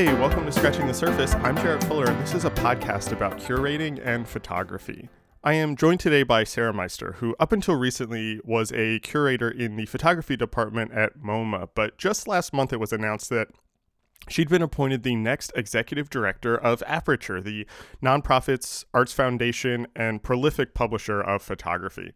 Hey, welcome to Scratching the Surface. I'm Jarrett Fuller, and this is a podcast about curating and photography. I am joined today by Sarah Meister, who up until recently was a curator in the photography department at MoMA, but just last month it was announced that She'd been appointed the next executive director of Aperture, the nonprofit's arts foundation and prolific publisher of photography.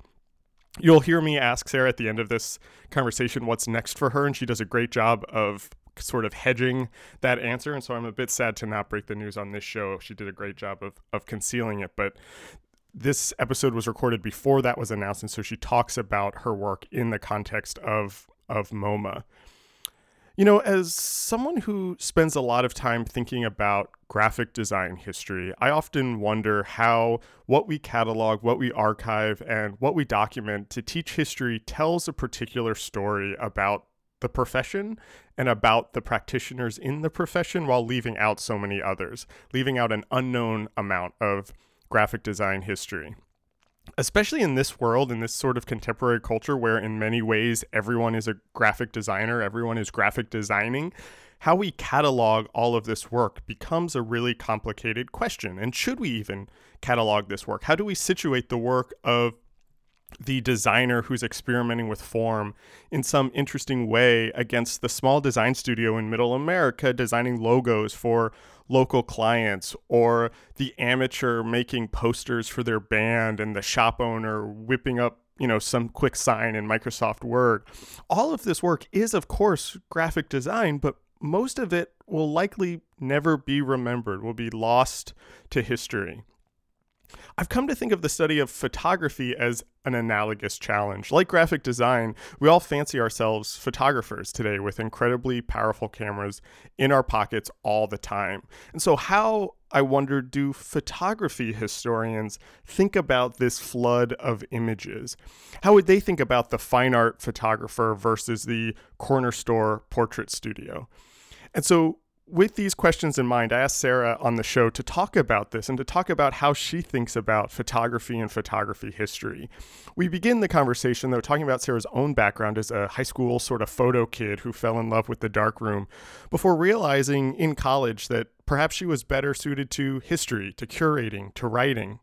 You'll hear me ask Sarah at the end of this conversation what's next for her, and she does a great job of sort of hedging that answer. And so I'm a bit sad to not break the news on this show. She did a great job of, of concealing it. But this episode was recorded before that was announced. And so she talks about her work in the context of, of MoMA. You know, as someone who spends a lot of time thinking about graphic design history, I often wonder how what we catalog, what we archive, and what we document to teach history tells a particular story about the profession and about the practitioners in the profession while leaving out so many others, leaving out an unknown amount of graphic design history especially in this world, in this sort of contemporary culture where, in many ways, everyone is a graphic designer, everyone is graphic designing, how we catalog all of this work becomes a really complicated question. And should we even catalog this work? How do we situate the work of the designer who's experimenting with form in some interesting way against the small design studio in middle America designing logos for local clients or the amateur making posters for their band and the shop owner whipping up you know some quick sign in Microsoft Word. All of this work is of course graphic design, but most of it will likely never be remembered, will be lost to history. I've come to think of the study of photography as an analogous challenge. Like graphic design, we all fancy ourselves photographers today with incredibly powerful cameras in our pockets all the time. And so, how, I wonder, do photography historians think about this flood of images? How would they think about the fine art photographer versus the corner store portrait studio? And so, with these questions in mind, I asked Sarah on the show to talk about this and to talk about how she thinks about photography and photography history. We begin the conversation, though, talking about Sarah's own background as a high school sort of photo kid who fell in love with the darkroom before realizing in college that perhaps she was better suited to history, to curating, to writing.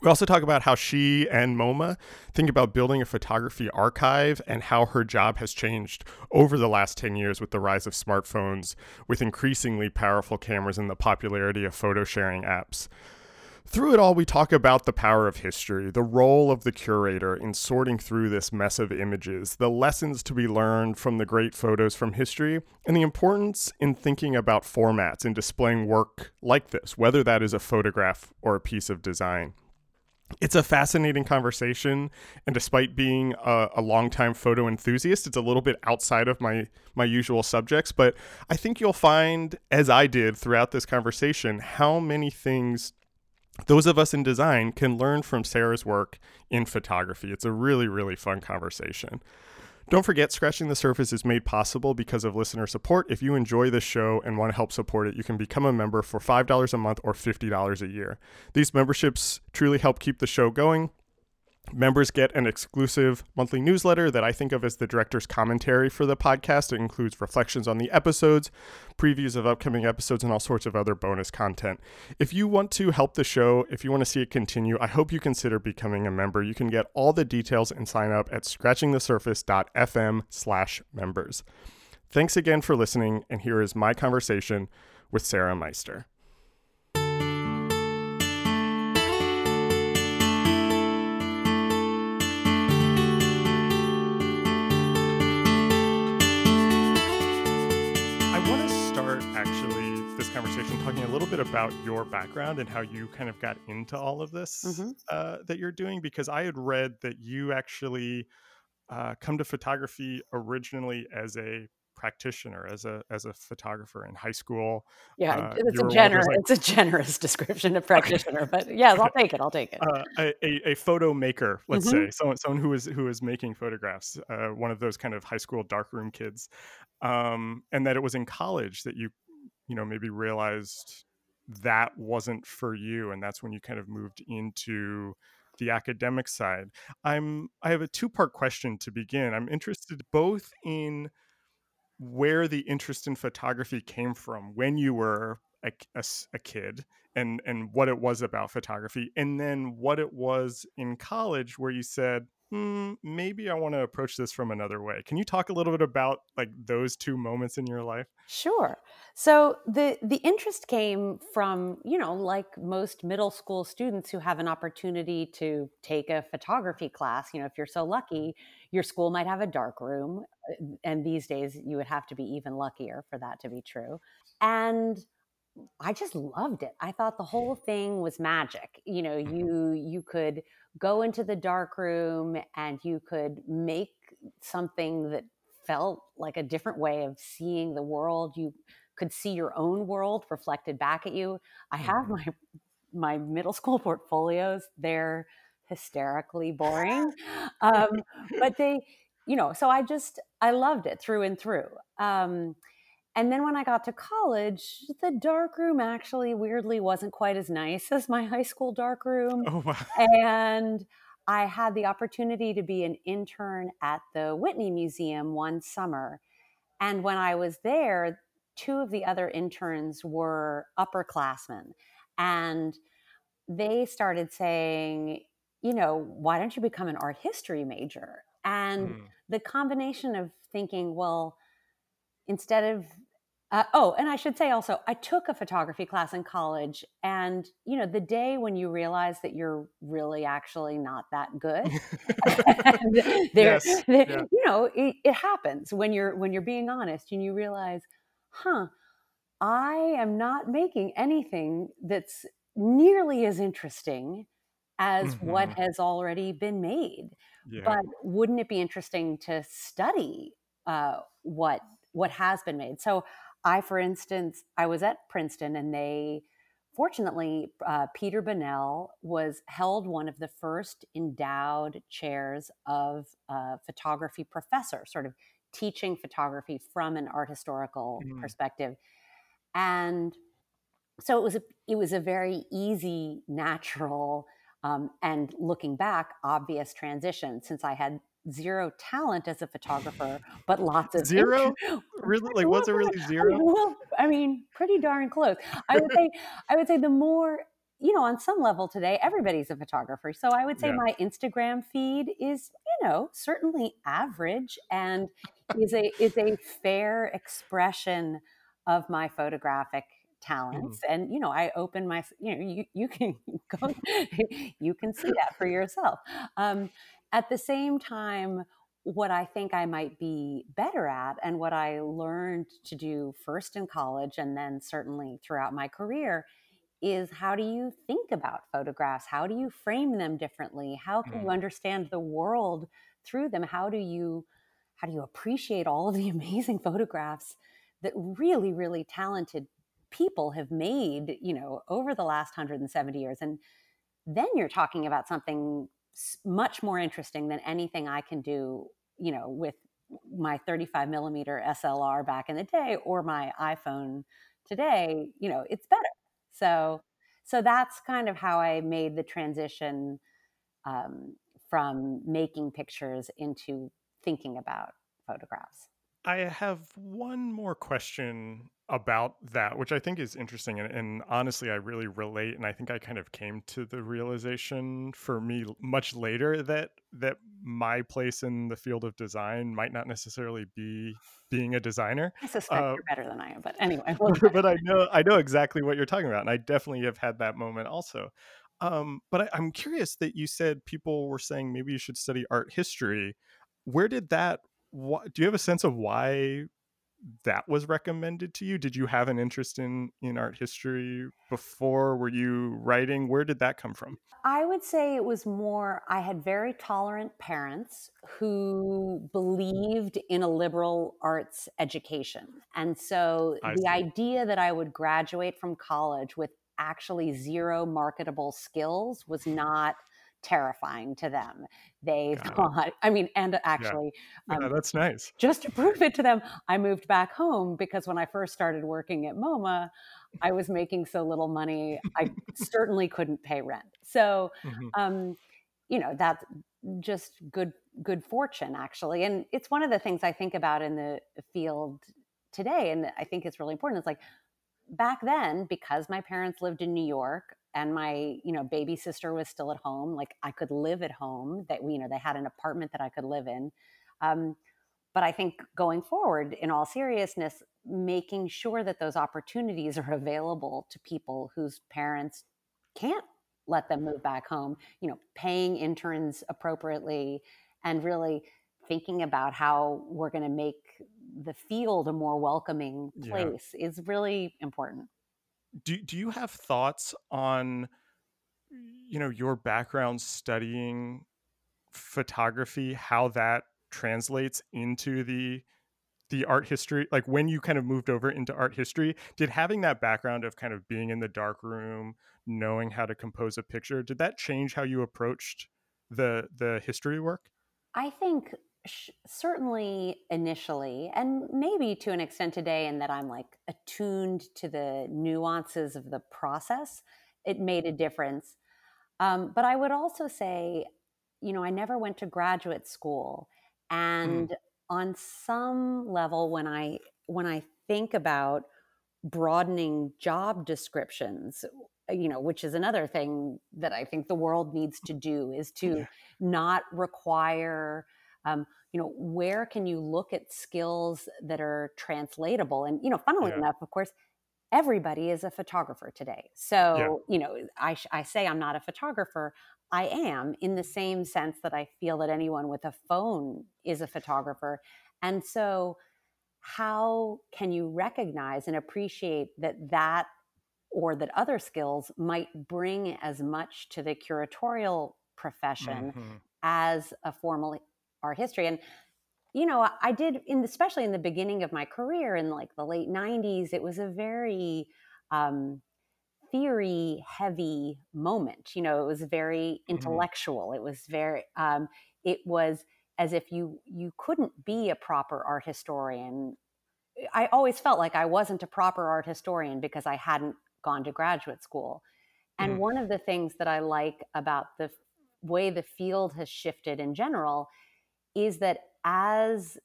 We also talk about how she and MoMA think about building a photography archive and how her job has changed over the last 10 years with the rise of smartphones, with increasingly powerful cameras and the popularity of photo sharing apps. Through it all, we talk about the power of history, the role of the curator in sorting through this mess of images, the lessons to be learned from the great photos from history, and the importance in thinking about formats and displaying work like this, whether that is a photograph or a piece of design it's a fascinating conversation and despite being a, a longtime photo enthusiast it's a little bit outside of my my usual subjects but i think you'll find as i did throughout this conversation how many things those of us in design can learn from sarah's work in photography. It's a really really fun conversation don't forget, Scratching the Surface is made possible because of listener support. If you enjoy this show and want to help support it, you can become a member for $5 a month or $50 a year. These memberships truly help keep the show going. Members get an exclusive monthly newsletter that I think of as the director's commentary for the podcast. It includes reflections on the episodes, previews of upcoming episodes, and all sorts of other bonus content. If you want to help the show, if you want to see it continue, I hope you consider becoming a member. You can get all the details and sign up at scratchingthesurface.fm slash members. Thanks again for listening, and here is my conversation with Sarah Meister. Talking a little bit about your background and how you kind of got into all of this mm-hmm. uh, that you're doing because I had read that you actually uh, come to photography originally as a practitioner as a as a photographer in high school. Yeah, uh, it's a generous like, it's a generous description of practitioner, but yeah, I'll take it. I'll take it. Uh, a, a, photo maker, let's mm-hmm. say, someone someone who is who is making photographs, uh, one of those kind of high school darkroom kids, um, and that it was in college that you you know maybe realized that wasn't for you and that's when you kind of moved into the academic side. I'm i have a two part question to begin. I'm interested both in where the interest in photography came from when you were a, a, a, kid and and what it was about photography and then what it was in college where you said hmm, maybe i want to approach this from another way can you talk a little bit about like those two moments in your life sure so the the interest came from you know like most middle school students who have an opportunity to take a photography class you know if you're so lucky your school might have a dark room uh, and these days you would have to be even luckier for that to be true and I just loved it. I thought the whole thing was magic. You know, mm-hmm. you you could go into the dark room and you could make something that felt like a different way of seeing the world. You could see your own world reflected back at you. I have mm-hmm. my my middle school portfolios. They're hysterically boring, um, but they, you know. So I just I loved it through and through. Um, and then when I got to college, the dark room actually weirdly wasn't quite as nice as my high school dark room. Oh, wow. And I had the opportunity to be an intern at the Whitney Museum one summer. And when I was there, two of the other interns were upperclassmen. And they started saying, you know, why don't you become an art history major? And mm. the combination of thinking, well, instead of uh, oh, and I should say also, I took a photography class in college, and you know, the day when you realize that you're really actually not that good, there, yes. yeah. you know, it, it, happens when you're when you're being honest, and you realize, huh, I am not making anything that's nearly as interesting as mm-hmm. what has already been made. Yeah. But wouldn't it be interesting to study uh, what what has been made? So I, for instance, I was at Princeton and they, fortunately, uh, Peter Bunnell was held one of the first endowed chairs of a photography professor, sort of teaching photography from an art historical mm. perspective. And so it was a, it was a very easy, natural, um, and looking back, obvious transition since I had zero talent as a photographer, but lots of zero. really, like was it really zero? Well, I mean, pretty darn close. I would say, I would say the more you know, on some level today, everybody's a photographer. So I would say yeah. my Instagram feed is, you know, certainly average and is a is a fair expression of my photographic talents mm. and you know i open my you know you, you can go you can see that for yourself um, at the same time, what I think I might be better at, and what I learned to do first in college and then certainly throughout my career, is how do you think about photographs? How do you frame them differently? How can mm. you understand the world through them? How do you how do you appreciate all of the amazing photographs that really, really talented people have made, you know, over the last 170 years? And then you're talking about something much more interesting than anything I can do, you know, with my 35 millimeter SLR back in the day or my iPhone today, you know, it's better. So, so that's kind of how I made the transition um, from making pictures into thinking about photographs. I have one more question about that, which I think is interesting. And, and, honestly, I really relate. And I think I kind of came to the realization for me much later that that my place in the field of design might not necessarily be being a designer. I suspect uh, you're better than I am, but anyway. but I know I know exactly what you're talking about, and I definitely have had that moment also. Um, but I, I'm curious that you said people were saying maybe you should study art history. Where did that? What, do you have a sense of why that was recommended to you? Did you have an interest in in art history before? Were you writing? Where did that come from? I would say it was more I had very tolerant parents who believed in a liberal arts education. And so I the see. idea that I would graduate from college with actually zero marketable skills was not terrifying to them. They Got thought, it. I mean, and actually, yeah. yeah um, that's nice. Just to prove it to them, I moved back home because when I first started working at MoMA, I was making so little money, I certainly couldn't pay rent. So, mm-hmm. um, you know that's just good good fortune actually and it's one of the things i think about in the field today and i think it's really important it's like back then because my parents lived in new york and my you know baby sister was still at home like i could live at home that we you know they had an apartment that i could live in um, but i think going forward in all seriousness making sure that those opportunities are available to people whose parents can't let them move back home you know paying interns appropriately and really thinking about how we're going to make the field a more welcoming place yeah. is really important do, do you have thoughts on you know your background studying photography how that translates into the the art history? Like when you kind of moved over into art history did having that background of kind of being in the dark room knowing how to compose a picture did that change how you approached the the history work? I think sh- certainly initially and maybe to an extent today in that i'm like attuned to the nuances of the process it made a difference um, but i would also say you know i never went to graduate school mm. and mm on some level when i when i think about broadening job descriptions you know which is another thing that i think the world needs to do is to yeah. not require um, you know where can you look at skills that are translatable and you know funnily yeah. enough of course everybody is a photographer today so yeah. you know I, I say i'm not a photographer I am in the same sense that I feel that anyone with a phone is a photographer. And so, how can you recognize and appreciate that that or that other skills might bring as much to the curatorial profession mm-hmm. as a formal art history? And you know, I did in especially in the beginning of my career in like the late '90s. It was a very um, theory heavy moment you know it was very mm-hmm. intellectual mm-hmm. it was very um, it was as if you you couldn't be a proper art historian i always felt like i wasn't a proper art historian because i hadn't gone to graduate school and mm. one of the things that i like about the way the field has shifted in general is that as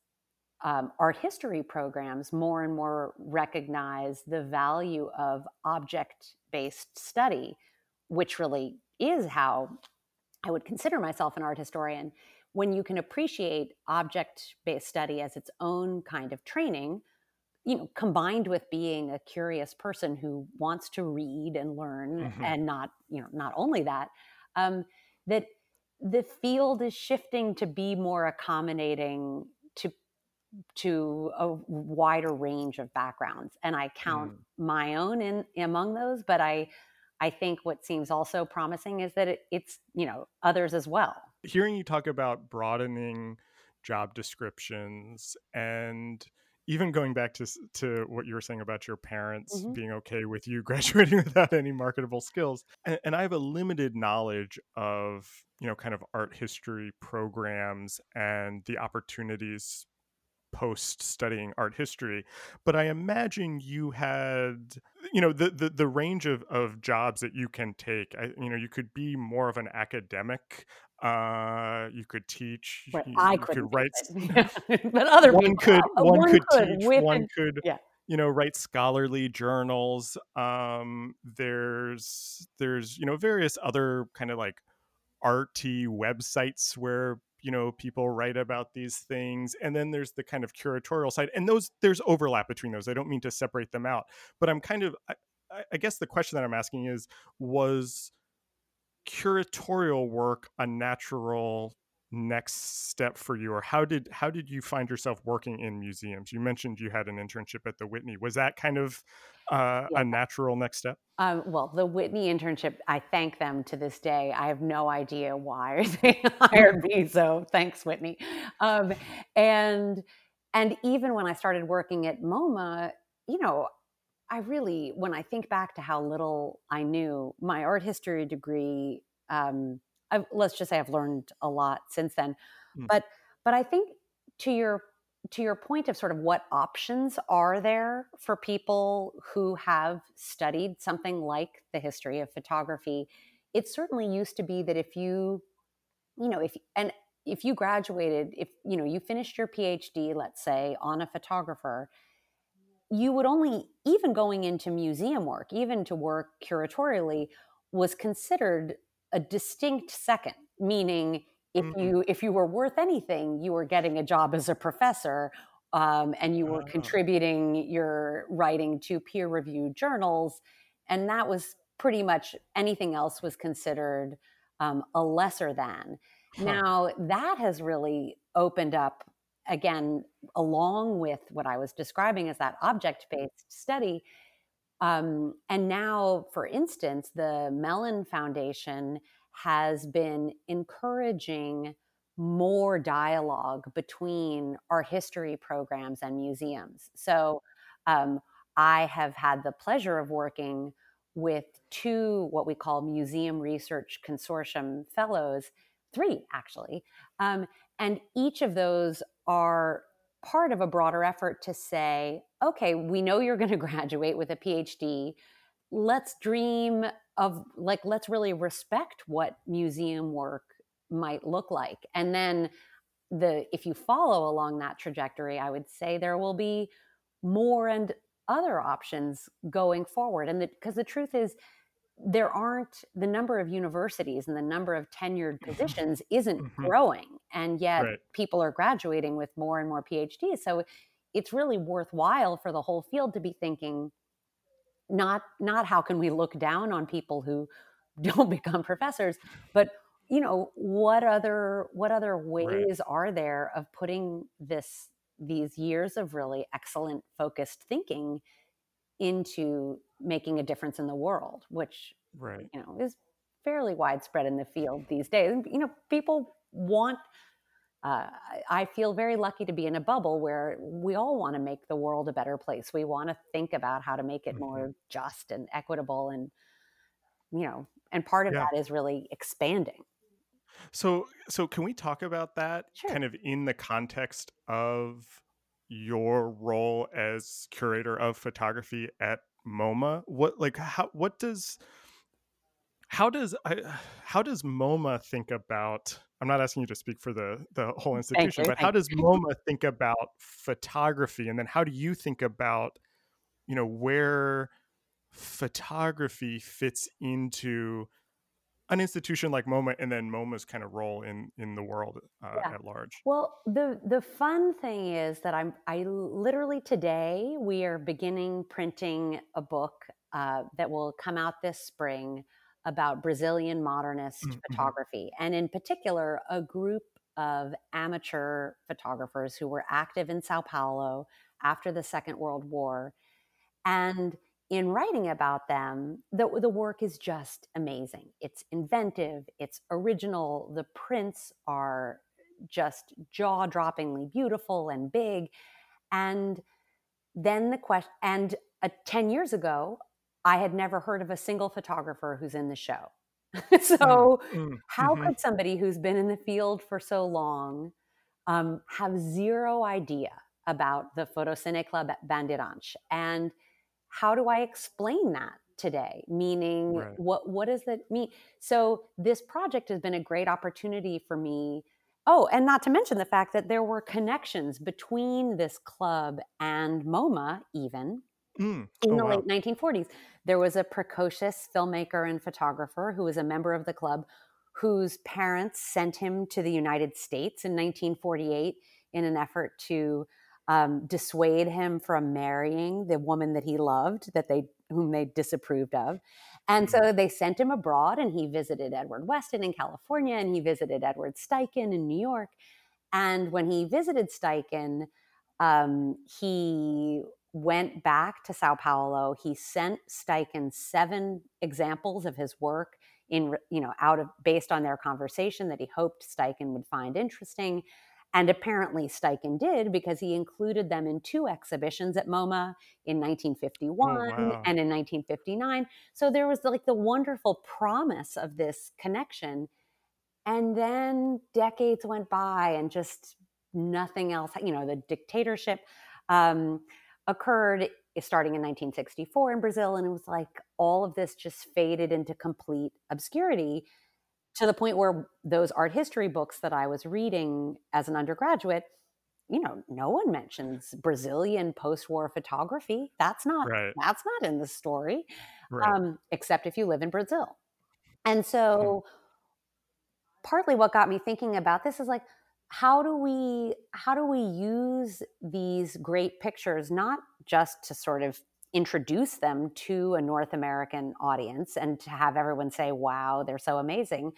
um, art history programs more and more recognize the value of object based study, which really is how I would consider myself an art historian. When you can appreciate object based study as its own kind of training, you know, combined with being a curious person who wants to read and learn, mm-hmm. and not, you know, not only that, um, that the field is shifting to be more accommodating to to a wider range of backgrounds and i count mm. my own in among those but i i think what seems also promising is that it, it's you know others as well hearing you talk about broadening job descriptions and even going back to to what you were saying about your parents mm-hmm. being okay with you graduating without any marketable skills and, and, i have a limited knowledge of you know kind of art history programs and the opportunities post studying art history but i imagine you had you know the the, the range of, of jobs that you can take I, you know you could be more of an academic uh you could teach right. you, i you could write but other one could one, one, could, could teach one could yeah you know write scholarly journals um there's there's you know various other kind of like arty websites where you know people write about these things and then there's the kind of curatorial side and those there's overlap between those i don't mean to separate them out but i'm kind of I, I guess the question that i'm asking is was curatorial work a natural next step for you or how did how did you find yourself working in museums? You mentioned you had an internship at the whitney. Was that kind of uh, yeah. a natural next step? Um, well the whitney internship i thank them to this day. I have no idea why they hired me so thanks whitney. Um, and and even when i started working at moma you know i really when i think back to how little i knew my art history degree um, I've, let's just say I've learned a lot since then. Mm. But but I think to your to your point of sort of what options are there for people who have studied something like the history of photography, it certainly used to be that if you you know, if and if you graduated, if you know, you finished your PhD, let's say, on a photographer, you would only even going into museum work, even to work curatorially, was considered a distinct second, meaning if mm-hmm. you if you were worth anything, you were getting a job as a professor um, and you were oh. contributing your writing to peer reviewed journals. And that was pretty much anything else was considered um, a lesser than. Huh. Now, that has really opened up, again, along with what I was describing as that object based study. Um, and now, for instance, the Mellon Foundation has been encouraging more dialogue between our history programs and museums. So um, I have had the pleasure of working with two what we call Museum Research Consortium fellows, three actually. Um, and each of those are part of a broader effort to say, okay, we know you're going to graduate with a PhD. Let's dream of, like, let's really respect what museum work might look like. And then the if you follow along that trajectory, I would say there will be more and other options going forward. And because the, the truth is, there aren't the number of universities and the number of tenured mm-hmm. positions isn't mm-hmm. growing and yet right. people are graduating with more and more phds so it's really worthwhile for the whole field to be thinking not not how can we look down on people who don't become professors but you know what other what other ways right. are there of putting this these years of really excellent focused thinking into making a difference in the world which right you know is fairly widespread in the field these days you know people want uh, I feel very lucky to be in a bubble where we all want to make the world a better place. We want to think about how to make it mm-hmm. more just and equitable, and you know, and part of yeah. that is really expanding. So, so can we talk about that sure. kind of in the context of your role as curator of photography at MoMA? What like how what does how does how does MoMA think about I'm not asking you to speak for the the whole institution, but how does MoMA think about photography and then how do you think about you know where photography fits into an institution like MoMA and then MoMA's kind of role in in the world uh, yeah. at large? Well, the the fun thing is that I'm I literally today we are beginning printing a book uh, that will come out this spring about Brazilian modernist mm-hmm. photography, and in particular, a group of amateur photographers who were active in Sao Paulo after the Second World War, and in writing about them, the, the work is just amazing. It's inventive, it's original. The prints are just jaw droppingly beautiful and big. And then the question, and uh, 10 years ago, I had never heard of a single photographer who's in the show. so, mm, mm, how mm-hmm. could somebody who's been in the field for so long um, have zero idea about the Fotocine Club at Bandeirantes? And how do I explain that today? Meaning, right. what what does that mean? So this project has been a great opportunity for me. Oh, and not to mention the fact that there were connections between this club and MoMA, even mm. in oh, the wow. late 1940s. There was a precocious filmmaker and photographer who was a member of the club whose parents sent him to the United States in 1948 in an effort to um, dissuade him from marrying the woman that he loved, that they whom they disapproved of. And so mm-hmm. they sent him abroad, and he visited Edward Weston in California, and he visited Edward Steichen in New York. And when he visited Steichen, um, he went back to Sao Paulo. He sent Steichen seven examples of his work in, you know, out of based on their conversation that he hoped Steichen would find interesting. And apparently Steichen did because he included them in two exhibitions at MoMA in 1951 oh, wow. and in 1959. So there was like the wonderful promise of this connection. And then decades went by and just nothing else, you know, the dictatorship um, occurred starting in 1964 in Brazil. And it was like all of this just faded into complete obscurity. to the point where those art history books that I was reading as an undergraduate, you know, no one mentions Brazilian post-war photography. That's not right. that's not in the story, right. um, except if you live in Brazil. And so, hmm. partly what got me thinking about this is like, how do we how do we use these great pictures not just to sort of introduce them to a North American audience and to have everyone say, wow, they're so amazing.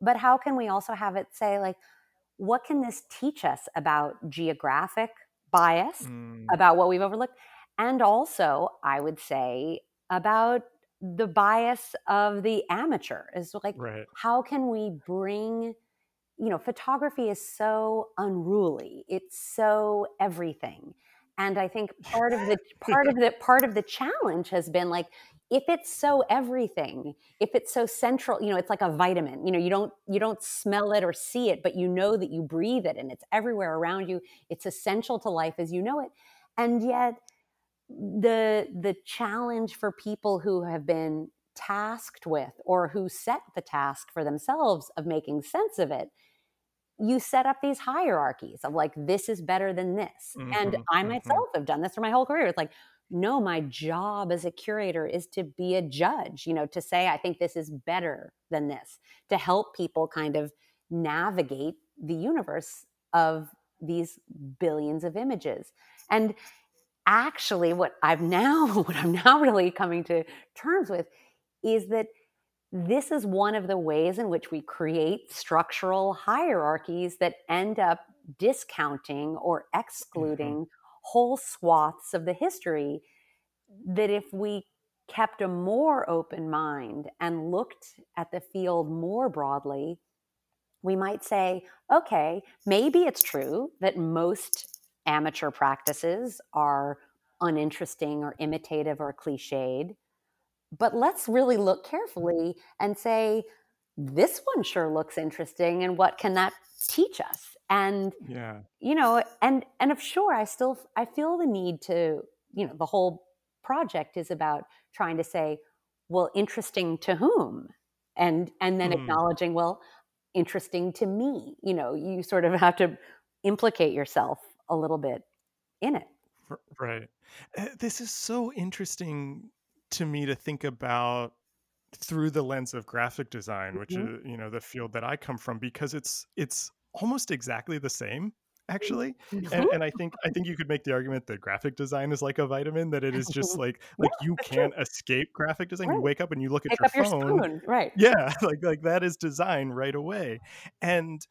But how can we also have it say, like, what can this teach us about geographic bias, mm. about what we've overlooked? And also, I would say, about the bias of the amateur is like, right. how can we bring, you know, photography is so unruly, it's so everything and i think part of the part of the part of the challenge has been like if it's so everything if it's so central you know it's like a vitamin you know you don't you don't smell it or see it but you know that you breathe it and it's everywhere around you it's essential to life as you know it and yet the the challenge for people who have been tasked with or who set the task for themselves of making sense of it you set up these hierarchies of like this is better than this mm-hmm, and i mm-hmm. myself mm-hmm. have done this for my whole career it's like no my job as a curator is to be a judge you know to say i think this is better than this to help people kind of navigate the universe of these billions of images and actually what i've now what i'm now really coming to terms with is that this is one of the ways in which we create structural hierarchies that end up discounting or mm-hmm. excluding mm-hmm. whole swaths of the history that if we kept a more open mind and looked at the field more broadly we might say okay maybe it's true that most amateur practices are uninteresting or imitative or cliched but let's really look carefully and say, this one sure looks interesting and what can that teach us? And yeah. you know and and of sure i still i feel the need to you know the whole project is about trying to say well interesting to whom? And and then mm. acknowledging well interesting to me. You know you sort of have to implicate yourself a little bit in it. Right. Eh, this is so interesting to me to think about through the lens of graphic design, which mm-hmm. is you know the field that I come from, because it's it's almost exactly the same actually and, mm-hmm. and i think i think you could make the argument that graphic design is like a vitamin that it is just like like yeah, you can't true. escape graphic design right. you wake up and you look at your phone your right yeah like like that is design right away and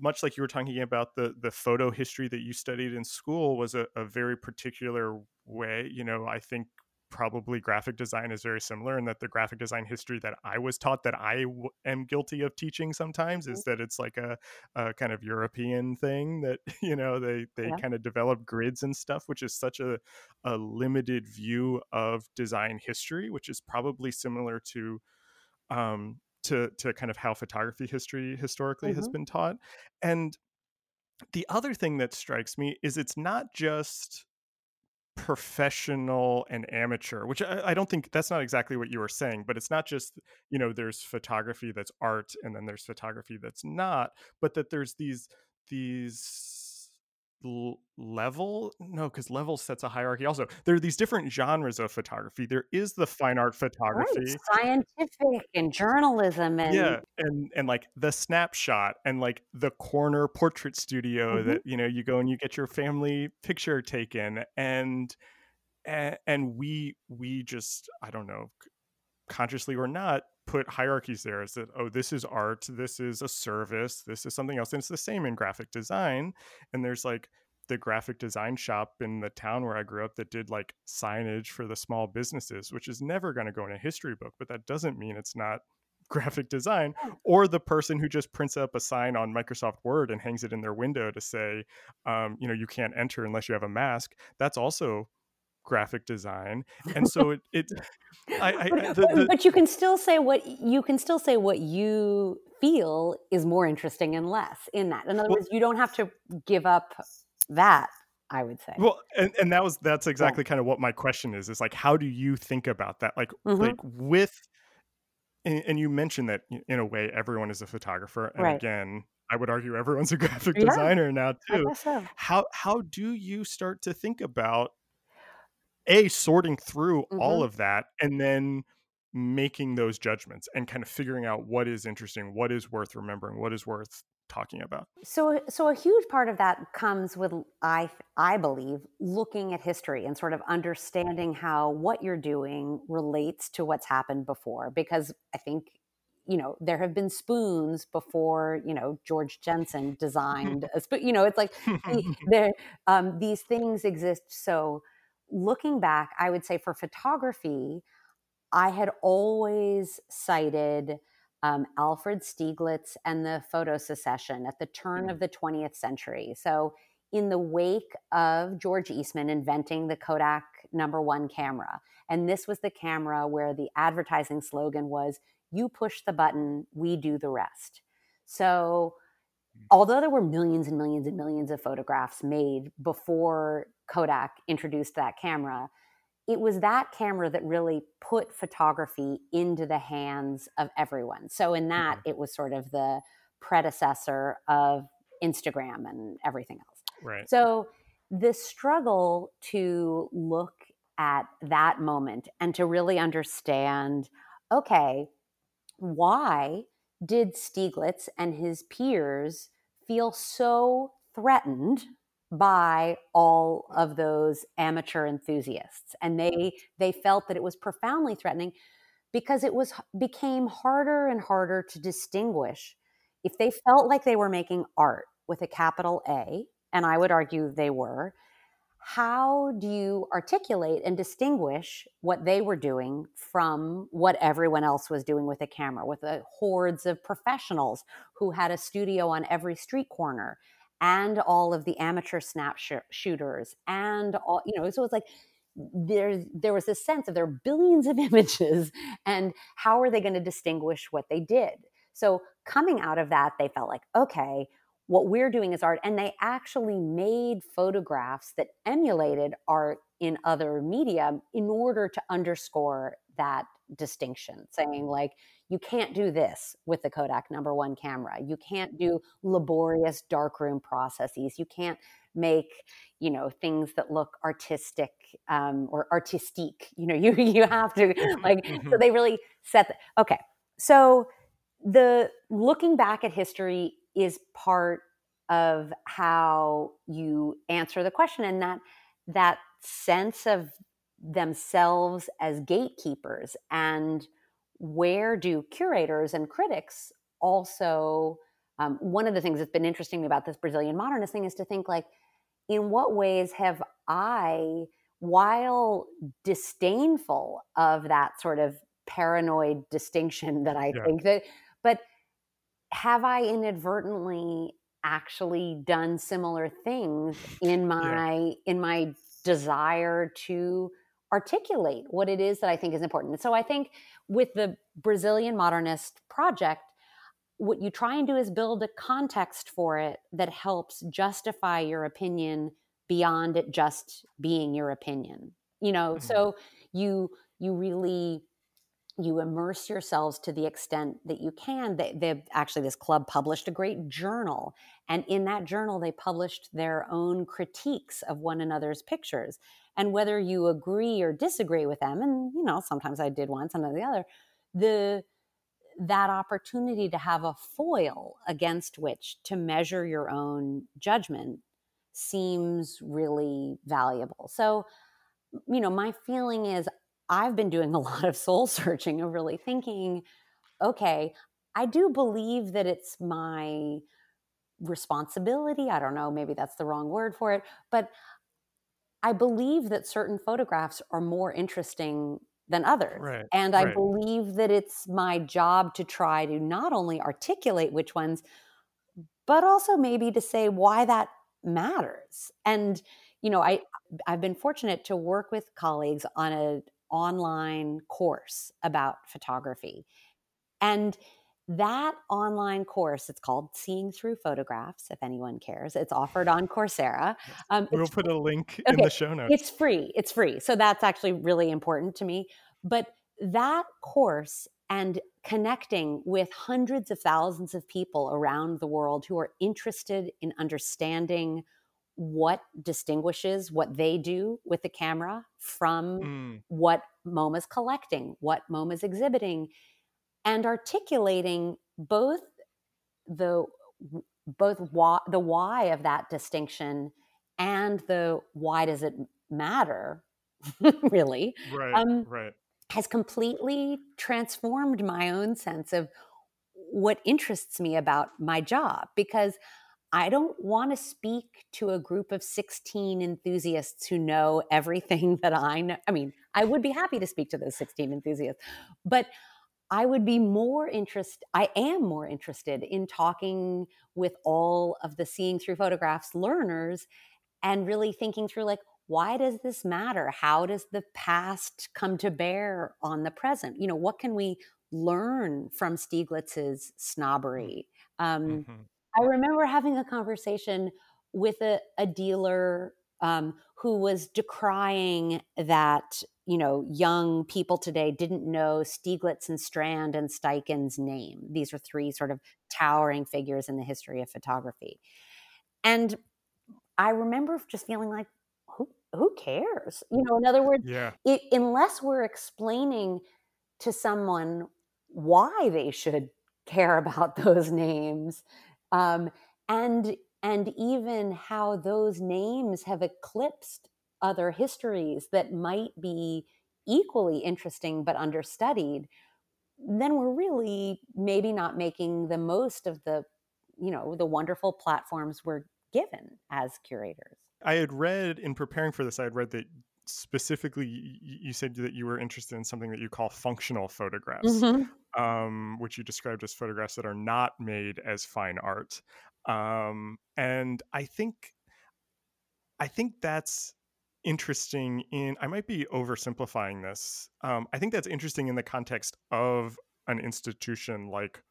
much like you were talking about the the photo history that you studied in school was a, a very particular way you know i think probably graphic design is very similar and that the graphic design history that I was taught that I w- am guilty of teaching sometimes mm-hmm. is that it's like a, a, kind of European thing that you know they they yeah. kind of develop grids and stuff which is such a a limited view of design history which is probably similar to um to to kind of how photography history historically mm-hmm. has been taught and the other thing that strikes me is it's not just professional and amateur which I, I, don't think that's not exactly what you were saying but it's not just you know there's photography that's art and then there's photography that's not but that there's these these level no because level sets a hierarchy also there are these different genres of photography there is the fine art photography right. scientific and journalism and yeah and and like the snapshot and like the corner portrait studio mm-hmm. that you know you go and you get your family picture taken and and, and we we just i don't know consciously or not put hierarchies there. Is that oh this is art this is a service this is something else and it's the same in graphic design and there's like the graphic design shop in the town where i grew up that did like signage for the small businesses which is never going to go in a history book but that doesn't mean it's not graphic design or the person who just prints up a sign on microsoft word and hangs it in their window to say um, you know you can't enter unless you have a mask that's also graphic design and so it, it I, I, but, the, the, but you can still say what you can still say what you feel is more interesting and less in that in other well, words you don't have to give up that i would say well and, and that was that's exactly yeah. kind of what my question is is like how do you think about that like mm-hmm. like with and, and, you mentioned that in a way everyone is a photographer, and right. again, I would argue everyone's a graphic yeah, designer now too. So. How how do you start to think about a sorting through mm-hmm. all of that and then making those judgments and kind of figuring out what is interesting, what is worth remembering, what is worth talking about. So so a huge part of that comes with I I believe looking at history and sort of understanding how what you're doing relates to what's happened before because I think you know there have been spoons before you know george jensen designed a spoon you know it's like there um, these things exist so looking back i would say for photography I had always cited um, Alfred Stieglitz and the photo secession at the turn mm. of the 20th century. So, in the wake of George Eastman inventing the Kodak number one camera, and this was the camera where the advertising slogan was, You push the button, we do the rest. So. Although there were millions and millions and millions of photographs made before Kodak introduced that camera, it was that camera that really put photography into the hands of everyone. So in that, mm-hmm. it was sort of the predecessor of Instagram and everything else. Right. So the struggle to look at that moment and to really understand, okay, why did Stieglitz and his peers feel so threatened by all of those amateur enthusiasts? And they they felt that it was profoundly threatening because it was became harder and harder to distinguish if they felt like they were making art with a capital A and I would argue they were how do you articulate and distinguish what they were doing from what everyone else was doing with a camera with the hordes of professionals who had a studio on every street corner and all of the amateur snap sh- shooters and all you know so it's like there there was this sense of there are billions of images and how are they going to distinguish what they did? So coming out of that they felt like okay what we're doing is art and they actually made photographs that emulated art in other media in order to underscore that distinction saying like you can't do this with the Kodak number one camera. You can't do laborious darkroom processes. You can't make you know things that look artistic um, or artistique. You know, you you have to like. So mm-hmm. they really set. The, okay, so the looking back at history is part of how you answer the question, and that that sense of themselves as gatekeepers and where do curators and critics also um, one of the things that's been interesting about this brazilian modernist thing is to think like in what ways have i while disdainful of that sort of paranoid distinction that i yeah. think that have i inadvertently actually done similar things in my yeah. in my desire to articulate what it is that I think is important. so I think with the Brazilian modernist project, what you try and do is build a context for it that helps justify your opinion beyond it just being your opinion. You know, mm-hmm. so you you really you immerse yourselves to the extent that you can. They, they actually this club published a great journal, and in that journal they published their own critiques of one another's pictures and whether you agree or disagree with them and you know sometimes i did one sometimes the other the that opportunity to have a foil against which to measure your own judgment seems really valuable so you know my feeling is i've been doing a lot of soul searching and really thinking okay i do believe that it's my responsibility i don't know maybe that's the wrong word for it but I believe that certain photographs are more interesting than others. Right, and I right. believe that it's my job to try to not only articulate which ones, but also maybe to say why that matters. And, you know, I I've been fortunate to work with colleagues on an online course about photography. And that online course it's called seeing through photographs if anyone cares. It's offered on coursera. Um, we'll put a link okay, in the show notes. it's free it's free. So that's actually really important to me. But that course and connecting with hundreds of thousands of people around the world who are interested in understanding what distinguishes what they do with the camera from mm. what MoMA's collecting, what MoMA's exhibiting, and articulating both the both why, the why of that distinction and the why does it matter really right um, right has completely transformed my own sense of what interests me about my job because I don't want to speak to a group of 16 enthusiasts who know everything that I know. I mean, I would be happy to speak to those 16 enthusiasts, but I would be more interested, I am more interested in talking with all of the seeing through photographs learners and really thinking through like, why does this matter? How does the past come to bear on the present? You know, what can we learn from Stieglitz's snobbery? Um, mm-hmm. I remember having a conversation with a, a dealer um, who was decrying that you know young people today didn't know Stieglitz and Strand and Steichen's name. These are three sort of towering figures in the history of photography, and I remember just feeling like, who who cares? You know, in other words, yeah. it, unless we're explaining to someone why they should care about those names um, and and even how those names have eclipsed other histories that might be equally interesting but understudied then we're really maybe not making the most of the you know the wonderful platforms we're given as curators i had read in preparing for this i had read that specifically you said that you were interested in something that you call functional photographs mm-hmm. Um, which you described as photographs that are not made as fine art um, and i think i think that's interesting in i might be oversimplifying this um, i think that's interesting in the context of an institution like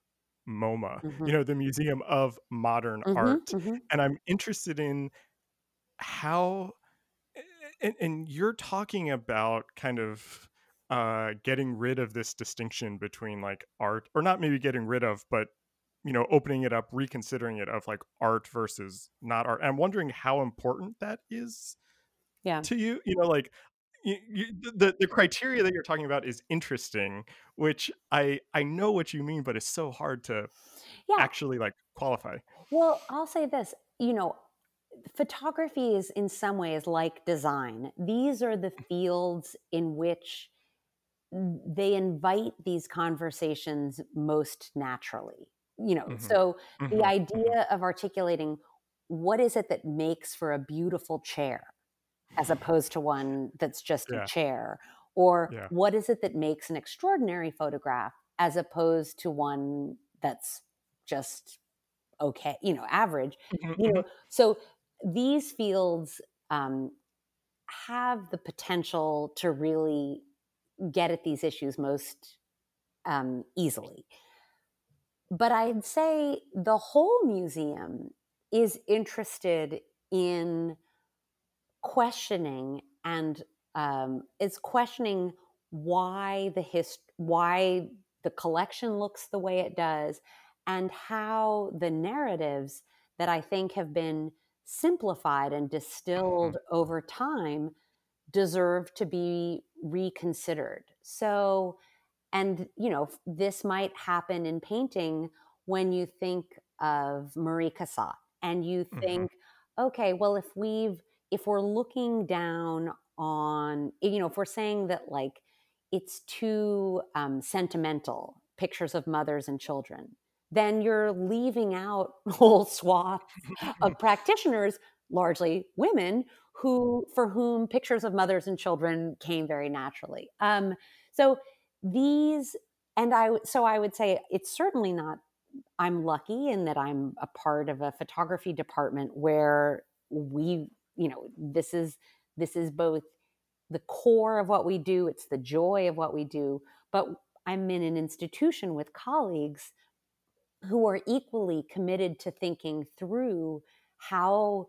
moma mm-hmm. you know the museum of modern mm-hmm, art mm-hmm. and i'm interested in how and, and you're talking about kind of uh, getting rid of this distinction between like art, or not maybe getting rid of, but you know, opening it up, reconsidering it of like art versus not art. I'm wondering how important that is yeah. to you. You know, like you, you, the the criteria that you're talking about is interesting, which I I know what you mean, but it's so hard to yeah. actually like qualify. Well, I'll say this. You know, photography is in some ways like design. These are the fields in which they invite these conversations most naturally. You know, mm-hmm. so mm-hmm. the mm-hmm. idea of articulating what is it that makes for a beautiful chair as opposed to one that's just yeah. a chair or yeah. what is it that makes an extraordinary photograph as opposed to one that's just okay you know average mm-hmm. you know mm-hmm. so these fields um, have the potential to really get at these issues most um, easily. But I'd say the whole museum is interested in questioning and um, is questioning why the hist- why the collection looks the way it does and how the narratives that I think have been simplified and distilled mm-hmm. over time deserve to be reconsidered. So, and you know, this might happen in painting when you think of Mary Cassatt and you mm-hmm. think, mm-hmm. okay, well, if we've, if we're looking down on, you know, if we're saying that like it's too um, sentimental, pictures of mothers and children, then you're leaving out whole swath of practitioners, largely women, who for whom pictures of mothers and children came very naturally. Um, so these, and I, so I would say it's certainly not. I'm lucky in that I'm a part of a photography department where we, you know, this is this is both the core of what we do. It's the joy of what we do, but I'm in an institution with colleagues who are equally committed to thinking through how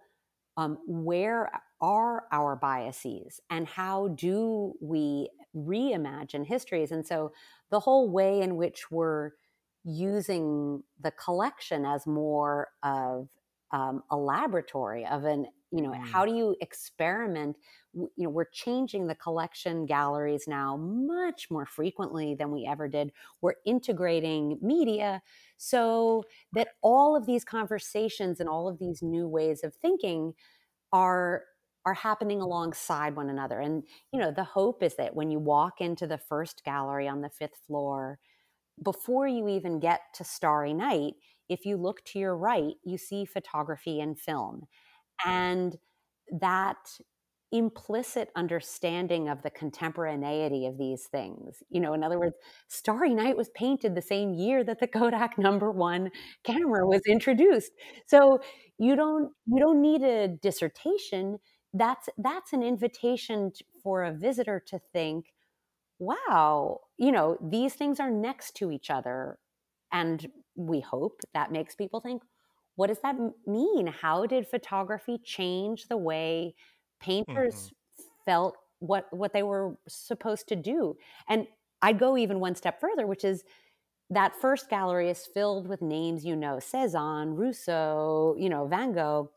um, where are our biases and how do we reimagine histories. And so the whole way in which we're using the collection as more of um, a laboratory of an you know mm. how do you experiment you know we're changing the collection galleries now much more frequently than we ever did. We're integrating media so that all of these conversations and all of these new ways of thinking are are happening alongside one another. And you know the hope is that when you walk into the first gallery on the fifth floor before you even get to starry night if you look to your right you see photography and film mm. and that implicit understanding of the contemporaneity of these things. You know, in other words, Starry Night was painted the same year that the Kodak number 1 camera was introduced. So you don't you don't need a dissertation. That's that's an invitation for a visitor to think, wow, you know, these things are next to each other and we hope that makes people think, what does that mean? How did photography change the way painters mm-hmm. felt what what they were supposed to do? And I'd go even one step further, which is that first gallery is filled with names you know, Cezanne, Rousseau, you know, Van Gogh.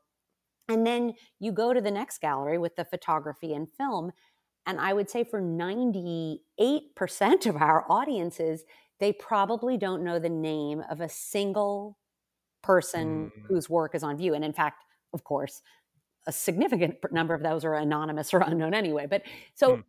And then you go to the next gallery with the photography and film. And I would say for 98% of our audiences, they probably don't know the name of a single person mm. whose work is on view. And in fact, of course, a significant number of those are anonymous or unknown anyway. But so, mm.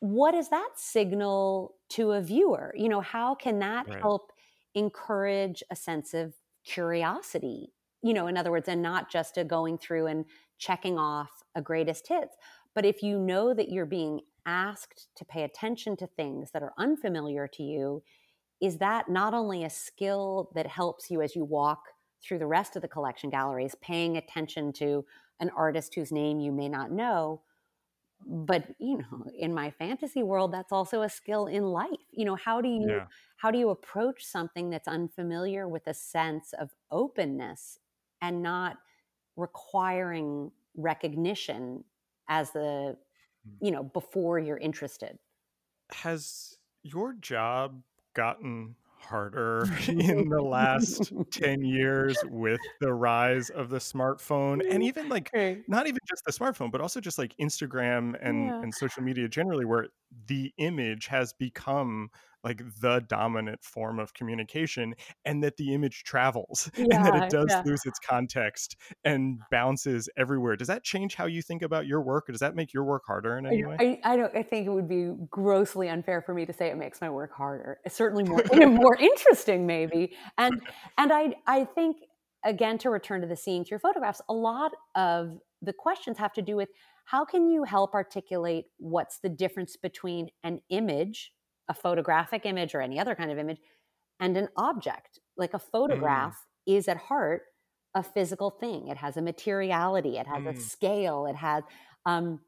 what does that signal to a viewer? You know, how can that right. help encourage a sense of curiosity? You know, in other words, and not just a going through and checking off a greatest hits. But if you know that you're being asked to pay attention to things that are unfamiliar to you, is that not only a skill that helps you as you walk through the rest of the collection galleries, paying attention to an artist whose name you may not know. But you know, in my fantasy world, that's also a skill in life. You know, how do you yeah. how do you approach something that's unfamiliar with a sense of openness and not requiring recognition as the hmm. you know before you're interested has your job gotten harder in the last 10 years with the rise of the smartphone and even like not even just the smartphone but also just like instagram and yeah. and social media generally where the image has become like the dominant form of communication and that the image travels yeah, and that it does yeah. lose its context and bounces everywhere. Does that change how you think about your work or does that make your work harder in any way? I, I don't i think it would be grossly unfair for me to say it makes my work harder it's certainly more more interesting maybe. And and i i think again to return to the seeing through photographs a lot of the questions have to do with how can you help articulate what's the difference between an image a photographic image or any other kind of image and an object. Like a mm. photograph mm. is at heart a physical thing. It has a materiality, it has mm. a scale, it has, um,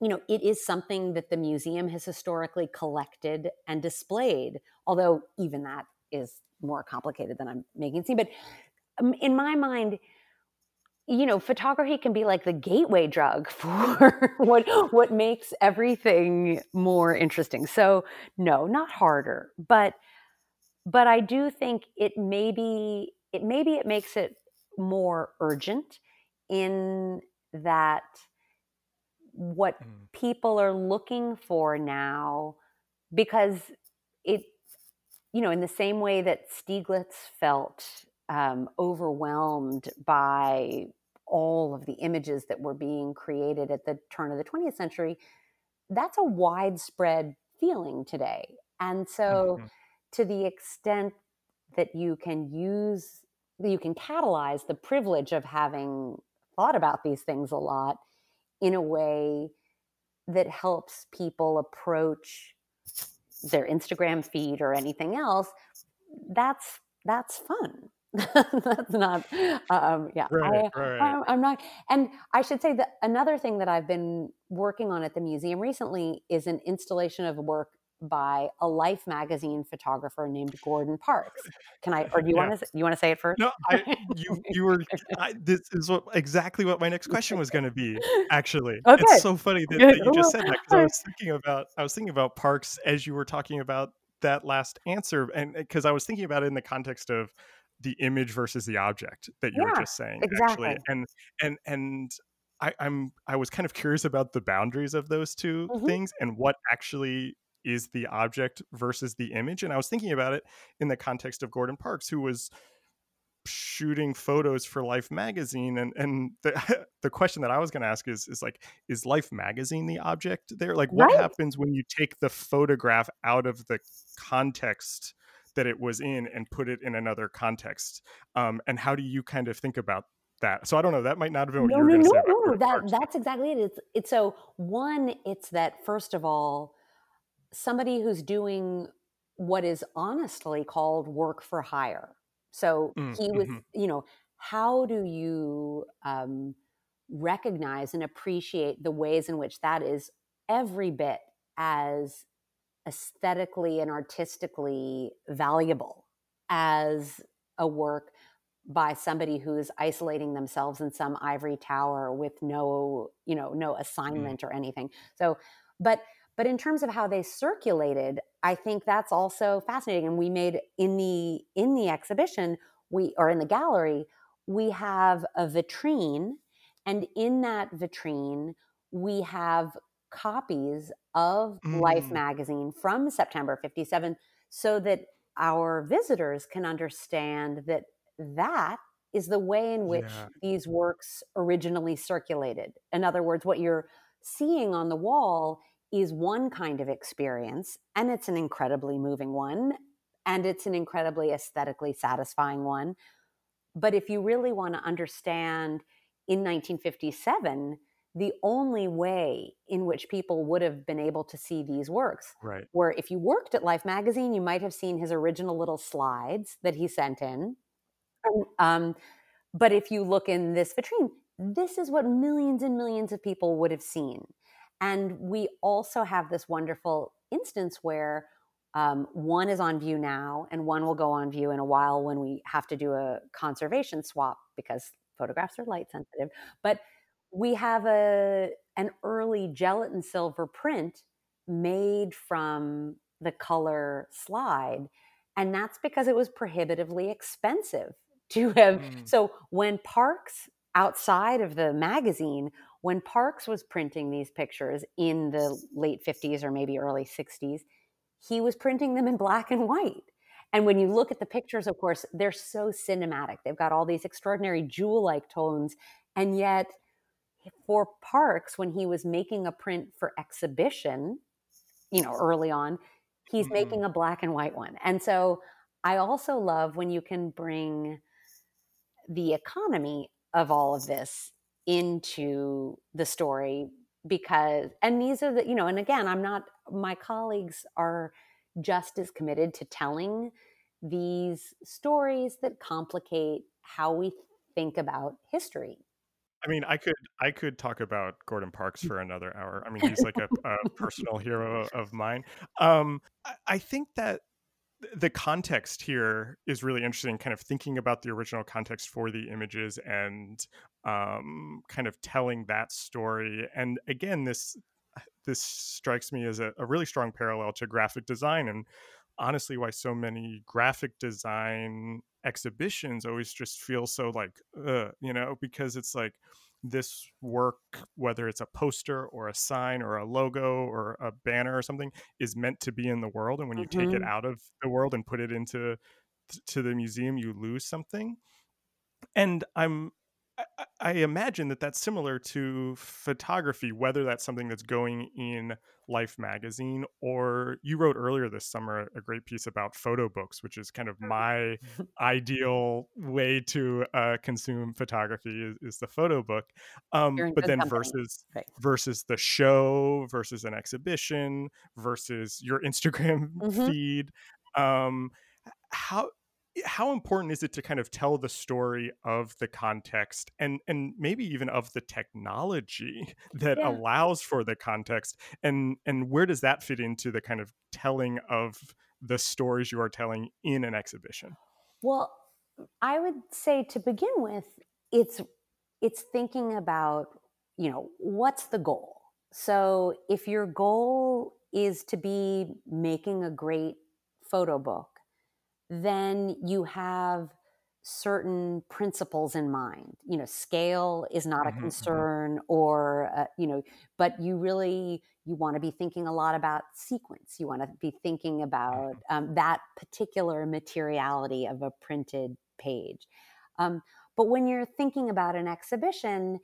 you know, it is something that the museum has historically collected and displayed, although even that is more complicated than I'm making it seem. But um, in my mind, you know, photography can be like the gateway drug for what what makes everything more interesting. So, no, not harder, but but I do think it maybe it maybe it makes it more urgent in that what mm. people are looking for now because it you know in the same way that Stieglitz felt um, overwhelmed by all of the images that were being created at the turn of the 20th century, that's a widespread feeling today. And so, mm-hmm. to the extent that you can use, you can catalyze the privilege of having thought about these things a lot in a way that helps people approach their Instagram feed or anything else, that's that's fun. that's not um, yeah right, I, right. I, am not and i should say that another thing that i've been working on at the museum recently is an installation of work by a Life magazine photographer named Gordon Parks. Can I, or do you yeah. want to, you want to say it first? No, I, you, you were, I, this is what, exactly what my next question was going to be. Actually, okay. it's so funny that, that you just said that because I was thinking about, I was thinking about Parks as you were talking about that last answer, and because I was thinking about it in the context of the image versus the object that you yeah, were just saying, exactly. actually, and and and I, I'm I was kind of curious about the boundaries of those 2 mm-hmm. things and what actually is the object versus the image. And I was thinking about it in the context of Gordon Parks, who was shooting photos for Life magazine and and the the question that I was going to ask is is like is Life magazine the object there like what right. happens when you take the photograph out of the context that it was in and put it in another context um, and how do you kind of think about that. So I don't know. That might not have been what no, you were no, going to no, say. No, no, that that's exactly it. It's it's so one. It's that first of all, somebody who's doing what is honestly called work for hire. So mm, he was, mm-hmm. you know, how do you um, recognize and appreciate the ways in which that is every bit as aesthetically and artistically valuable as a work by somebody who's isolating themselves in some ivory tower with no you know no mm. assignment mm. or anything so but but in terms of how they circulated i think that's also fascinating and we made in the in the exhibition we or in the gallery we have a vitrine and in that vitrine we have copies of mm. life magazine from september 57 so that our visitors can understand that that is the way in which yeah. these works originally circulated. In other words, what you're seeing on the wall is one kind of experience, and it's an incredibly moving one, and it's an incredibly aesthetically satisfying one. But if you really want to understand in 1957, the only way in which people would have been able to see these works right. Where if you worked at Life magazine, you might have seen his original little slides that he sent in um, but if you look in this vitrine, this is what millions and millions of people would have seen. And we also have this wonderful instance where um, one is on view now and one will go on view in a while when we have to do a conservation swap because photographs are light sensitive. But we have a an early gelatin silver print made from the color slide and that's because it was prohibitively expensive to have mm. so when parks outside of the magazine when parks was printing these pictures in the late 50s or maybe early 60s he was printing them in black and white and when you look at the pictures of course they're so cinematic they've got all these extraordinary jewel like tones and yet for parks when he was making a print for exhibition you know early on he's mm-hmm. making a black and white one and so i also love when you can bring the economy of all of this into the story because and these are the you know and again i'm not my colleagues are just as committed to telling these stories that complicate how we think about history I mean, I could I could talk about Gordon Parks for another hour. I mean, he's like a, a personal hero of mine. Um, I, I think that the context here is really interesting kind of thinking about the original context for the images and um, kind of telling that story and again this this strikes me as a, a, really strong parallel to graphic design and honestly why so many graphic design exhibitions always just feel so like uh, you know because it's like this work, whether it's a poster or a sign or a logo or a banner or something, is meant to be in the world. And when you mm-hmm. take it mm-hmm. out of the world and put it into to the museum, you lose something. And I'm I imagine that that's similar to photography, whether that's something that's going in Life magazine or you wrote earlier this summer a great piece about photo books, which is kind of my ideal way to uh, consume photography is, is, the photo book. Um, but then company. versus right. versus the show versus an exhibition versus your Instagram mm-hmm. feed. Um, how how important is it to kind of tell the story of the context and and maybe even of the technology that Yeah. allows for the context and and where does that fit into the kind of telling of the stories you are telling in an exhibition Well, I would say to begin with, it's it's thinking about, you know, what's the goal? So if your goal is to be making a great photo book, then you have certain principles in mind. You know, scale is not a hmm hmm concern, or uh, you know, but you really you want to be thinking a lot about sequence. You want to be thinking about um, that particular materiality of a printed page. Um, but when you're thinking about an exhibition,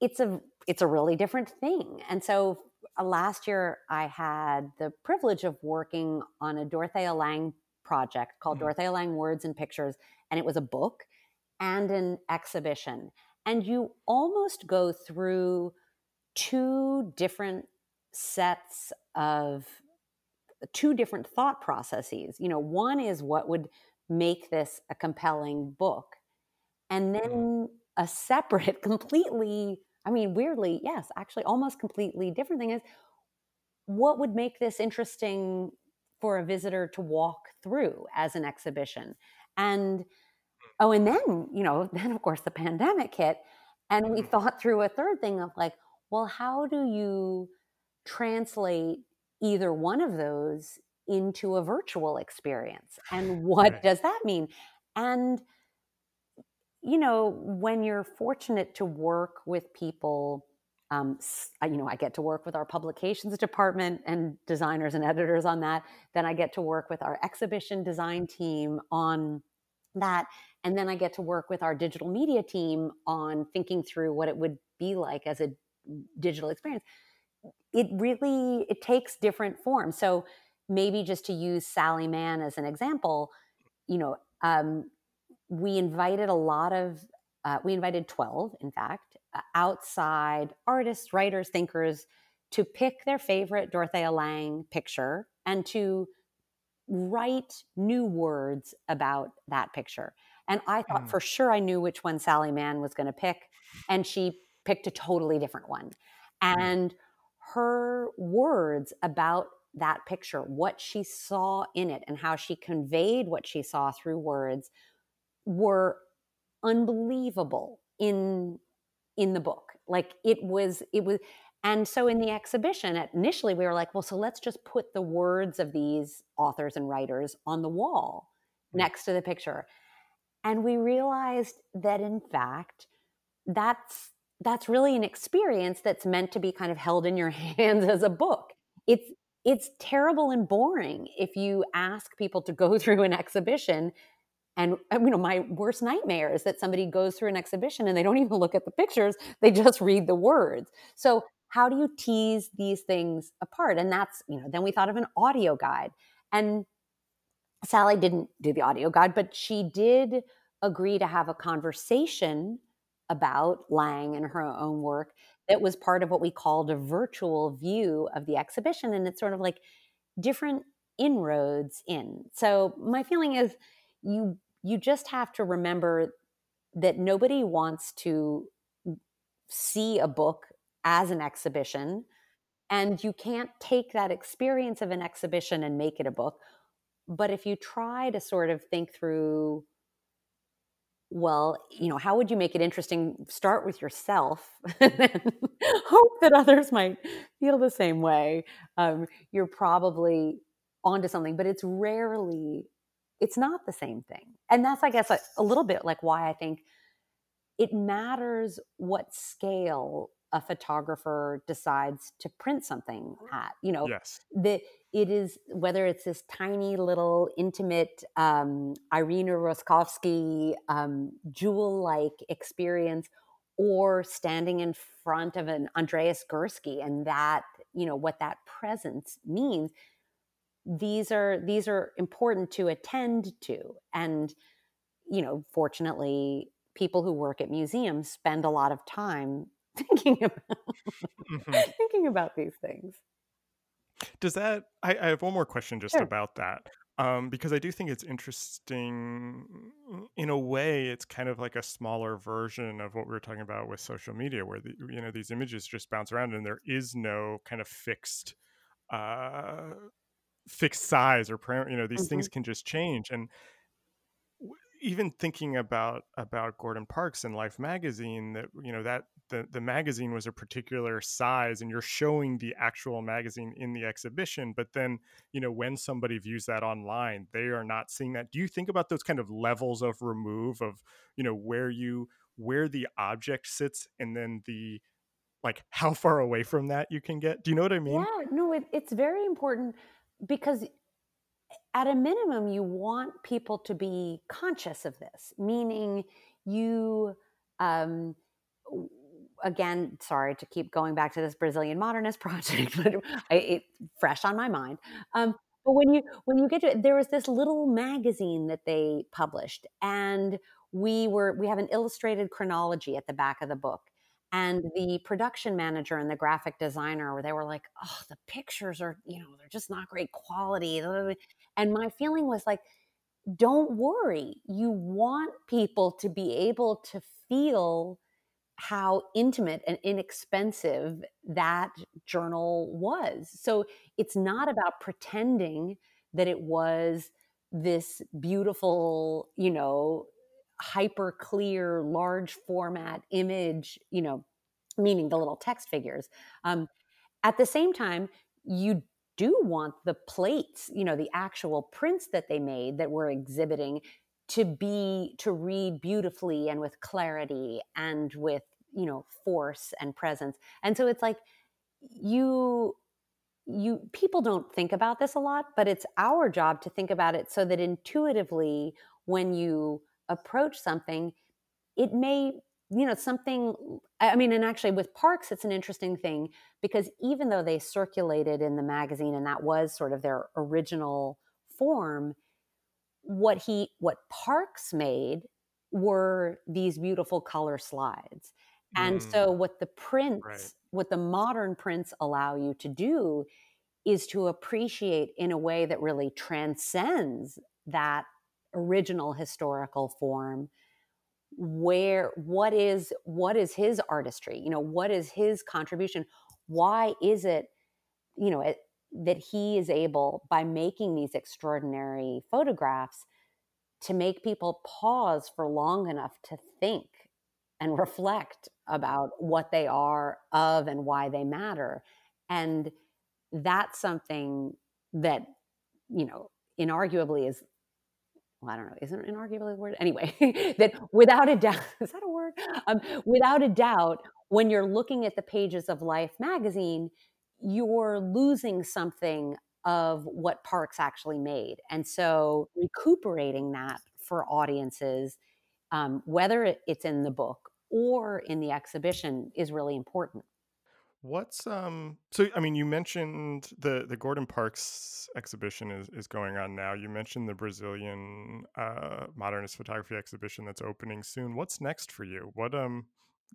it's a it's a really different thing. And so uh, last year I had the privilege of working on a Dorothea Lange project called hmm Dorothea Lange Words and Pictures and it was a book and an exhibition. And you almost go through two different sets of two different thought processes. You know, one is what would make this a compelling book and then a separate, completely, I mean, weirdly, yes, actually, almost completely different thing is what would make this interesting for a visitor to walk through as an exhibition? And hmm. oh, and then, you know, then of course the pandemic hit, and we mm-hmm. thought through a third thing of like, well, how do you translate either one of those into a virtual experience? And what right does that mean? And you know, when you're fortunate to work with people, um, you know, I get to work with our publications department and designers and editors on that. Then I get to work with our exhibition design team on that. And then I get to work with our digital media team on thinking through what it would be like as a digital experience. It really it takes different forms. So maybe just to use Sally Mann as an example, you know, um, we invited a lot of uh, we invited 12 in fact outside artists writers thinkers to pick their favorite dorothea lange picture and to write new words about that picture. And i thought Mm, for sure i knew which one sally mann was going to pick and she picked a totally different one. Mm, and her words about that picture what she saw in it and how she conveyed what she saw through words were unbelievable in in the book. Like it was it was and so in the exhibition initially we were like well so let's just put the words of these authors and writers on the wall next to the picture. And we realized that in fact that's that's really an experience that's meant to be kind of held in your hands as a book. It's it's terrible and boring if you ask people to go through an exhibition and uh, you know, my worst nightmare is that somebody goes through an exhibition and they don't even look at the pictures, they just read the words. So how do you tease these things apart? And that's, you know, then we thought of an audio guide. And Sally didn't do the audio guide, but she did agree to have a conversation about Lange and her own work that was part of what we called a virtual view of the exhibition. And it's sort of like different inroads in. So my feeling is you you just have to remember that nobody wants to see a book as an exhibition and you can't take that experience of an exhibition and make it a book. But if you try to sort of think through well you know how would you make it interesting? Start with yourself and hope that others might feel the same way. Um, you're probably onto something but it's rarely it's not the same thing and that's i guess a, a little bit like why i think it matters what scale a photographer decides to print something at you know yes. that it is whether it's this tiny little intimate um, irina roskovsky um, jewel-like experience or standing in front of an andreas gursky and that you know what that presence means these are these are important to attend to and you know fortunately people who work at museums spend a lot of time thinking about hmm thinking about these things Does that I, I have one more question just sure about that. um, because I do think it's interesting. In a way, it's kind of like a smaller version of what we were talking about with social media, where the, you know these images just bounce around and there is no kind of fixed, uh, fixed size or you know these mm-hmm. things can just change and even thinking about about Gordon Parks and Life magazine that you know that the the magazine was a particular size and you're showing the actual magazine in the exhibition but then you know when somebody views that online they are not seeing that. Do you think about those kind of levels of remove of you know where you where the object sits and then the like how far away from that you can get? Do you know what i mean? Yeah no it, it's very important because at a minimum, you want people to be conscious of this, meaning you, um, again, sorry to keep going back to this Brazilian modernist project, but it's fresh on my mind. Um, but when you when you get to it, there was this little magazine that they published, and we were we have an illustrated chronology at the back of the book, and the production manager and the graphic designer where they were like oh the pictures are you know they're just not great quality. And my feeling was like don't worry. You want people to be able to feel how intimate and inexpensive that journal was. So it's not about pretending that it was this beautiful you know hyper clear, large format image, you know, meaning the little text figures. Um, at the same time, you do want the plates, you know, the actual prints that they made that we're exhibiting to be to read beautifully and with clarity and with you know force and presence and so it's like you you people don't think about this a lot but it's our job to think about it so that intuitively when you approach something, it may, you know, something, I mean, and actually with Parks, it's an interesting thing because even though they circulated in the magazine and that was sort of their original form, what he, what Parks made were these beautiful color slides. And mm. so what the prints, right. what the modern prints allow you to do is to appreciate in a way that really transcends that original historical form where what is what is his artistry? You know what is his contribution? Why is it you know it, that he is able by making these extraordinary photographs to make people pause for long enough to think and reflect about what they are of and why they matter? And that's something that you know inarguably is well, I don't know, isn't it inarguably a word? Anyway, that without a doubt, is that a word? Um, without a doubt, when you're looking at the pages of Life magazine, you're losing something of what Parks actually made. And so recuperating that for audiences, um, whether it's in the book or in the exhibition, is really important. What's um so I mean you mentioned the the Gordon Parks exhibition is is going on now. You mentioned the Brazilian uh modernist photography exhibition that's opening soon. What's next for you? What um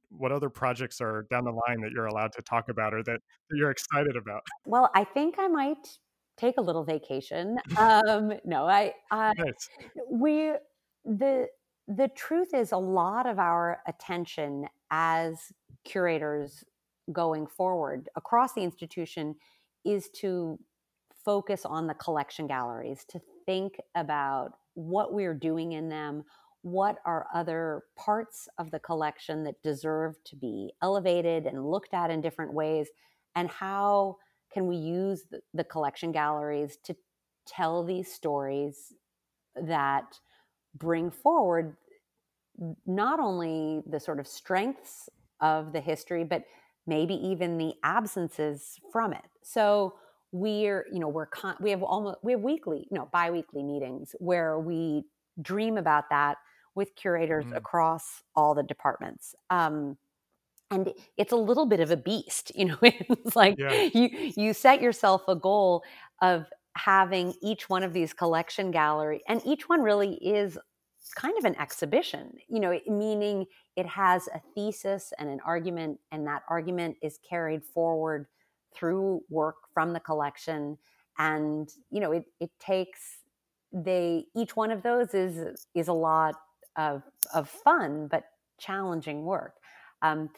what other projects are down the line that you're allowed to talk about or that, that you're excited about? Well, I think I might take a little vacation. Um no, I I nice. we the the truth is a lot of our attention as curators going forward across the institution is to focus on the collection galleries, to think about what we're doing in them, what are other parts of the collection that deserve to be elevated and looked at in different ways, and how can we use the, collection galleries to tell these stories that bring forward not only the sort of strengths of the history, but maybe even the absences from it. So we're, you know, we're con- we have almost we have weekly, you no, biweekly meetings where we dream about that with curators mm. across all the departments. Um, and it's a little bit of a beast, you know. it's like yeah. you you set yourself a goal of having each one of these collection gallery, and each one really is kind of an exhibition, you know, meaning it has a thesis and an argument, and that argument is carried forward through work from the collection. And, you know, it, it takes they each one of those is is a lot of of fun but challenging work. Um,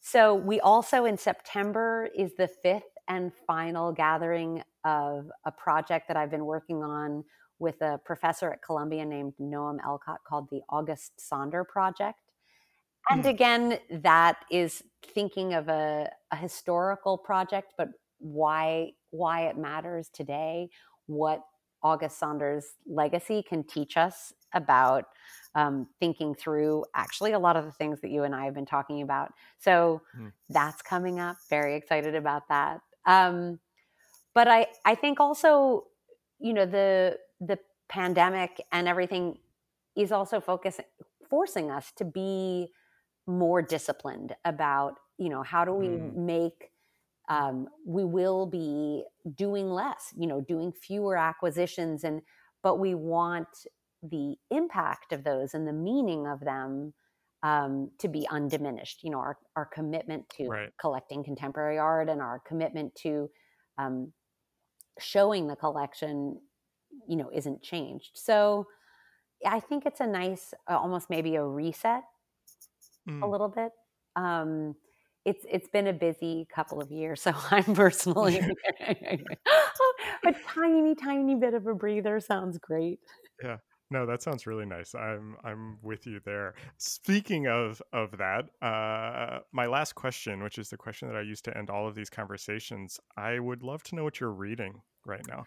so we also in September is the fifth and final gathering of a project that I've been working on with a professor at Columbia named Noam Elcott called the August Sander Project. And mm. again, that is thinking of a, a historical project, but why why it matters today, what August Sander's legacy can teach us about um, thinking through actually a lot of the things that you and I have been talking about. So mm. that's coming up. Very excited about that. Um, but I I think also you know the the pandemic and everything is also focusing forcing us to be more disciplined about you know how do we mm. make um, we will be doing less you know doing fewer acquisitions and but we want the impact of those and the meaning of them um, to be undiminished you know our, our commitment to right. collecting contemporary art and our commitment to um, showing the collection you know isn't changed so i think it's a nice almost maybe a reset mm. a little bit. Um, it's it's been a busy couple of years so i'm personally a tiny tiny bit of a breather sounds great. Yeah. No that sounds really nice. I'm i'm with you there. Speaking of of that uh my last question which is the question that i used to end all of these conversations i would love to know what you're reading right now.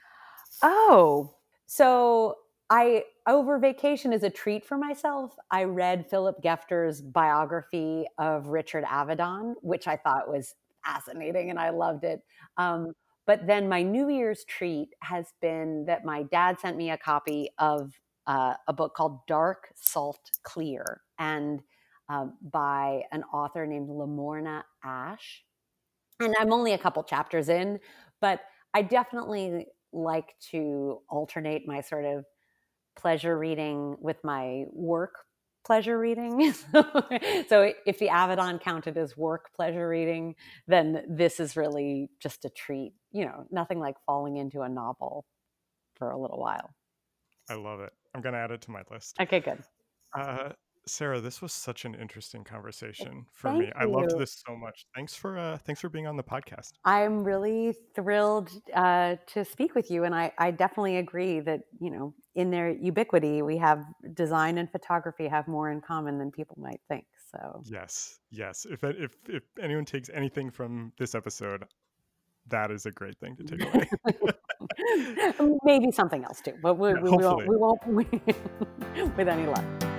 Oh so I over vacation as a treat for myself, I read Philip Gefter's biography of Richard Avedon, which I thought was fascinating and I loved it. Um, but then my New Year's treat has been that my dad sent me a copy of uh, a book called Dark Salt Clear and uh, by an author named Lamorna Ash. And I'm only a couple chapters in, but I definitely like to alternate my sort of pleasure reading with my work pleasure reading. so if the Avedon counted as work pleasure reading, then this is really just a treat. You know, nothing like falling into a novel for a little while. I love it. I'm going to add it to my list. Okay, good. Uh, Sarah, this was such an interesting conversation for Thank me. You. I loved this so much. Thanks for uh, thanks for being on the podcast. I'm really thrilled uh, to speak with you, and I, I definitely agree that you know in their ubiquity, we have design and photography have more in common than people might think. So yes, yes. If if if anyone takes anything from this episode, that is a great thing to take away. Maybe something else too, but we, yeah, we, we won't, we won't with any luck.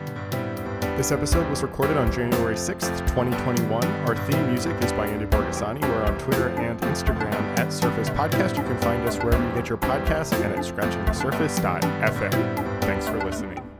This episode was recorded on January 6th, 2021. Our theme music is by Andy Borgasani. We're on Twitter and Instagram at Surface Podcast. You can find us wherever you get your podcasts and at scratchingthesurface.fm. Thanks for listening.